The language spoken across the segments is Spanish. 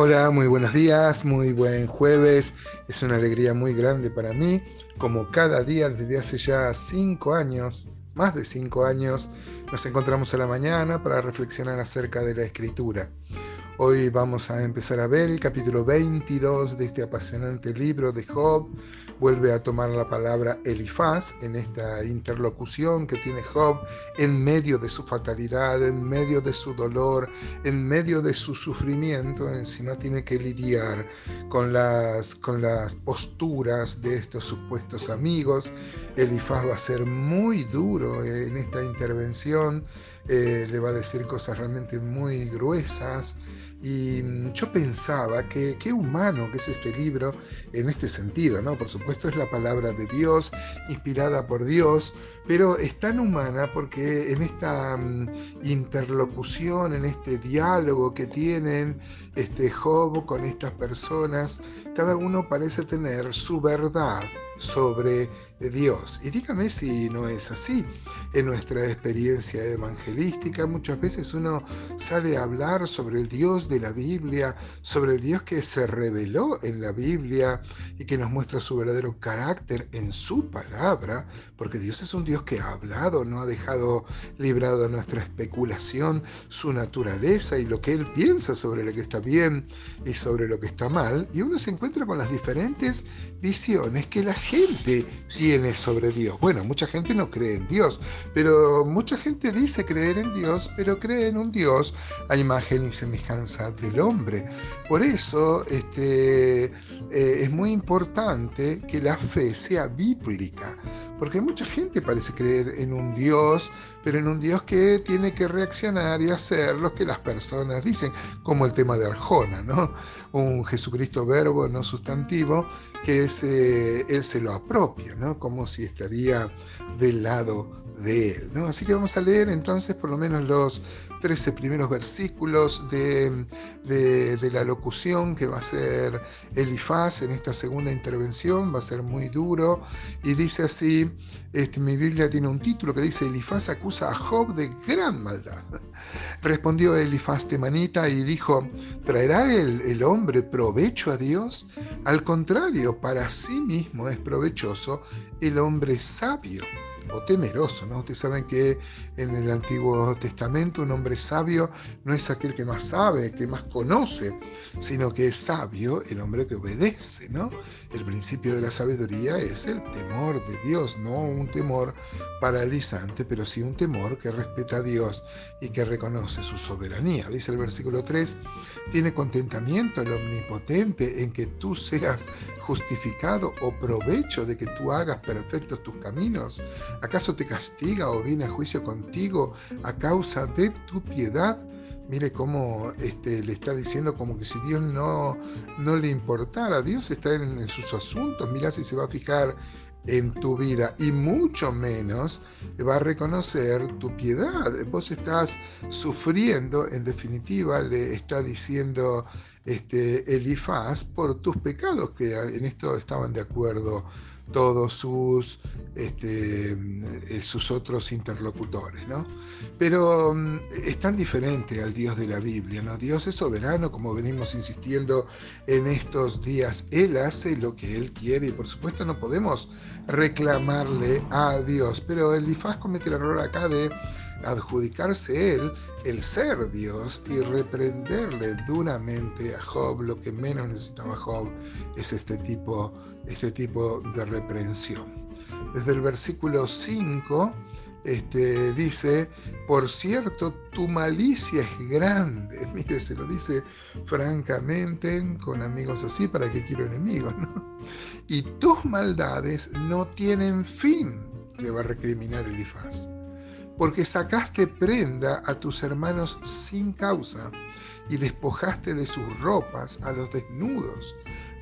Hola, muy buenos días, muy buen jueves. Es una alegría muy grande para mí, como cada día desde hace ya cinco años, más de cinco años, nos encontramos a la mañana para reflexionar acerca de la escritura. Hoy vamos a empezar a ver el capítulo 22 de este apasionante libro de Job. Vuelve a tomar la palabra Elifaz en esta interlocución que tiene Job en medio de su fatalidad, en medio de su dolor, en medio de su sufrimiento. Encima tiene que lidiar con las, con las posturas de estos supuestos amigos. Elifaz va a ser muy duro en esta intervención. Eh, le va a decir cosas realmente muy gruesas. Y yo pensaba que qué humano que es este libro en este sentido, ¿no? Por supuesto es la palabra de Dios, inspirada por Dios, pero es tan humana porque en esta mm, interlocución, en este diálogo que tienen este Job con estas personas, cada uno parece tener su verdad sobre Dios. Y dígame si no es así. En nuestra experiencia evangelística muchas veces uno sale a hablar sobre el Dios de la Biblia, sobre el Dios que se reveló en la Biblia y que nos muestra su verdadero carácter en su palabra, porque Dios es un Dios que ha hablado, no ha dejado librado a nuestra especulación su naturaleza y lo que Él piensa sobre lo que está bien y sobre lo que está mal. Y uno se encuentra con las diferentes visiones que la gente tiene tiene sobre Dios. Bueno, mucha gente no cree en Dios, pero mucha gente dice creer en Dios, pero cree en un Dios a imagen y semejanza del hombre. Por eso este, eh, es muy importante que la fe sea bíblica, porque mucha gente parece creer en un Dios, pero en un Dios que tiene que reaccionar y hacer lo que las personas dicen, como el tema de Arjona, ¿no? Un Jesucristo verbo, no sustantivo, que es, eh, él se lo apropia, ¿no? Como si estaría del lado de él. ¿no? Así que vamos a leer entonces por lo menos los 13 primeros versículos de, la locución que va a ser Elifaz en esta segunda intervención, va a ser muy duro y dice así, este, mi Biblia tiene un título que dice Elifaz acusa a Job de gran maldad. Respondió Elifaz temanita y dijo, ¿traerá el, el hombre provecho a Dios? Al contrario, para sí mismo es provechoso el hombre sabio o temeroso, ¿no? Ustedes saben que en el Antiguo Testamento un hombre sabio no es aquel que más sabe, que más conoce, sino que es sabio el hombre que obedece, ¿no? El principio de la sabiduría es el temor de Dios, no un temor paralizante, pero sí un temor que respeta a Dios y que reconoce su soberanía. Dice el versículo 3, tiene contentamiento el omnipotente en que tú seas justificado o provecho de que tú hagas perfectos tus caminos. ¿Acaso te castiga o viene a juicio contigo a causa de tu piedad? Mire cómo este, le está diciendo como que si Dios no, no le importara, Dios está en, en sus asuntos, mira si se va a fijar en tu vida y mucho menos va a reconocer tu piedad. Vos estás sufriendo, en definitiva, le está diciendo este, Elifaz por tus pecados, que en esto estaban de acuerdo todos sus, este, eh, sus otros interlocutores. ¿no? Pero mm, es tan diferente al Dios de la Biblia. ¿no? Dios es soberano, como venimos insistiendo en estos días. Él hace lo que Él quiere y por supuesto no podemos reclamarle a Dios. Pero Elifaz comete el error acá de adjudicarse él el ser Dios y reprenderle duramente a Job. Lo que menos necesitaba Job es este tipo, este tipo de reprensión. Desde el versículo 5 este, dice, por cierto, tu malicia es grande. Mire, se lo dice francamente con amigos así, ¿para que quiero enemigos? Y tus maldades no tienen fin, le va a recriminar Elifaz porque sacaste prenda a tus hermanos sin causa y despojaste de sus ropas a los desnudos.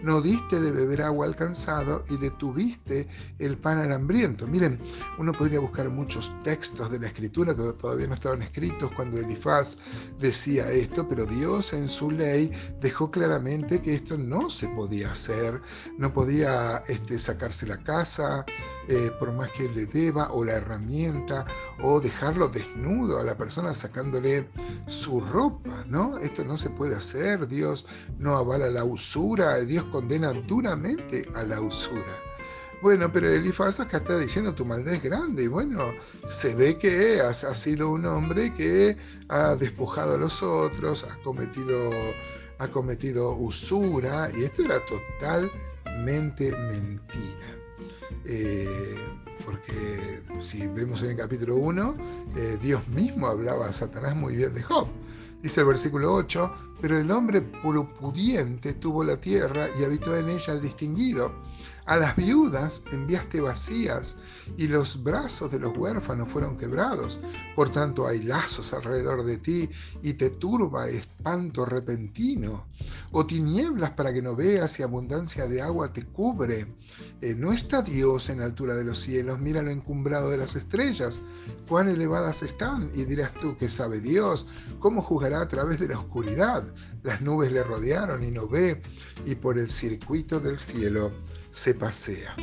No diste de beber agua al cansado y detuviste el pan al hambriento. Miren, uno podría buscar muchos textos de la escritura que todavía no estaban escritos cuando Elifaz decía esto, pero Dios en su ley dejó claramente que esto no se podía hacer, no podía este, sacarse la casa, eh, por más que le deba, o la herramienta, o dejarlo desnudo a la persona sacándole su ropa, ¿no? Esto no se puede hacer, Dios no avala la usura, Dios condena duramente a la usura. Bueno, pero Elifaz acá está diciendo tu maldad es grande. Y bueno, se ve que has, ha sido un hombre que ha despojado a los otros, ha cometido, ha cometido usura, y esto era totalmente mentira. Eh, porque si vemos en el capítulo 1, eh, Dios mismo hablaba a Satanás muy bien de Job. Dice el versículo 8, pero el hombre pudiente tuvo la tierra y habitó en ella el distinguido a las viudas enviaste vacías y los brazos de los huérfanos fueron quebrados. Por tanto hay lazos alrededor de ti y te turba espanto repentino. O tinieblas para que no veas y abundancia de agua te cubre. Eh, ¿No está Dios en la altura de los cielos? Mira lo encumbrado de las estrellas. Cuán elevadas están. Y dirás tú que sabe Dios. ¿Cómo juzgará a través de la oscuridad? Las nubes le rodearon y no ve. Y por el circuito del cielo se pasea.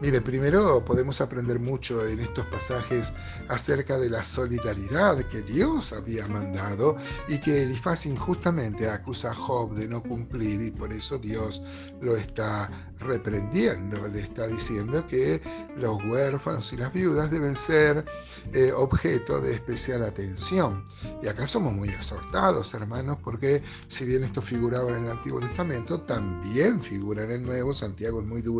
Mire, primero podemos aprender mucho en estos pasajes acerca de la solidaridad que Dios había mandado y que Elifaz injustamente acusa a Job de no cumplir y por eso Dios lo está reprendiendo, le está diciendo que los huérfanos y las viudas deben ser eh, objeto de especial atención. Y acá somos muy exhortados, hermanos, porque si bien esto figuraba en el Antiguo Testamento, también figura en el Nuevo. Santiago es muy duro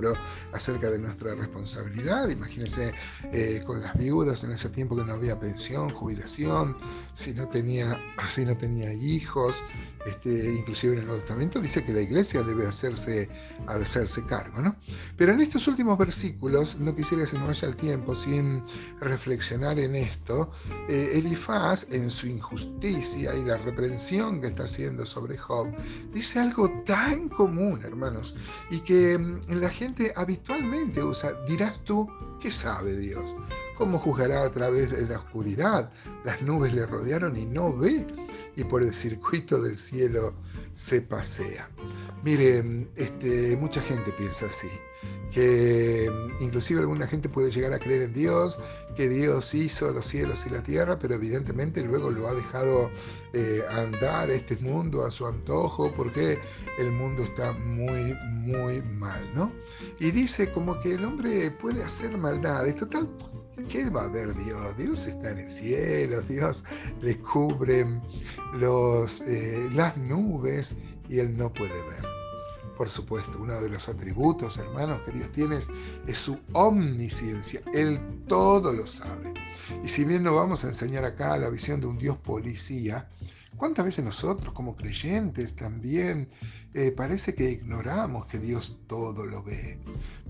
acerca de nuestra responsabilidad. Imagínense eh, con las viudas en ese tiempo que no había pensión, jubilación, si no tenía, si no tenía hijos, este, inclusive en el Nuevo Testamento dice que la iglesia debe hacerse, hacerse cargo. ¿no? Pero en estos últimos versículos, no quisiera que se me vaya el tiempo sin reflexionar en esto, eh, Elifaz en su injusticia y la reprensión que está haciendo sobre Job, dice algo tan común, hermanos, y que mm, la gente habitualmente usa, dirás tú, ¿qué sabe Dios? ¿Cómo juzgará a través de la oscuridad? Las nubes le rodearon y no ve y por el circuito del cielo se pasea. Miren, este, mucha gente piensa así, que mm, inclusive alguna gente puede llegar a creer en Dios, que Dios hizo los cielos y la tierra, pero evidentemente luego lo ha dejado eh, andar este mundo a su antojo, porque el mundo está muy, muy mal, ¿no? Y dice como que el hombre puede hacer maldades, total, ¿Qué va a ver Dios? Dios está en el cielo, Dios le cubre los, eh, las nubes y Él no puede ver. Por supuesto, uno de los atributos, hermanos, que Dios tiene es su omnisciencia. Él todo lo sabe. Y si bien no vamos a enseñar acá la visión de un Dios policía, ¿Cuántas veces nosotros como creyentes también eh, parece que ignoramos que Dios todo lo ve?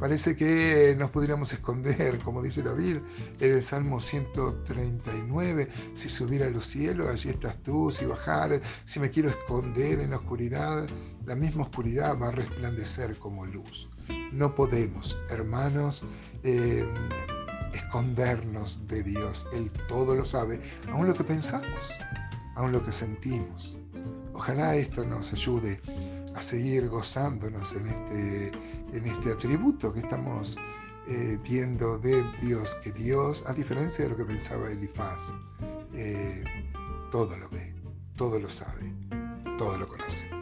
Parece que nos pudiéramos esconder, como dice David en el Salmo 139, si subiera a los cielos, allí estás tú, si bajar, si me quiero esconder en la oscuridad, la misma oscuridad va a resplandecer como luz. No podemos, hermanos, eh, escondernos de Dios. Él todo lo sabe, aún lo que pensamos aún lo que sentimos. Ojalá esto nos ayude a seguir gozándonos en este, en este atributo que estamos eh, viendo de Dios, que Dios, a diferencia de lo que pensaba Elifaz, eh, todo lo ve, todo lo sabe, todo lo conoce.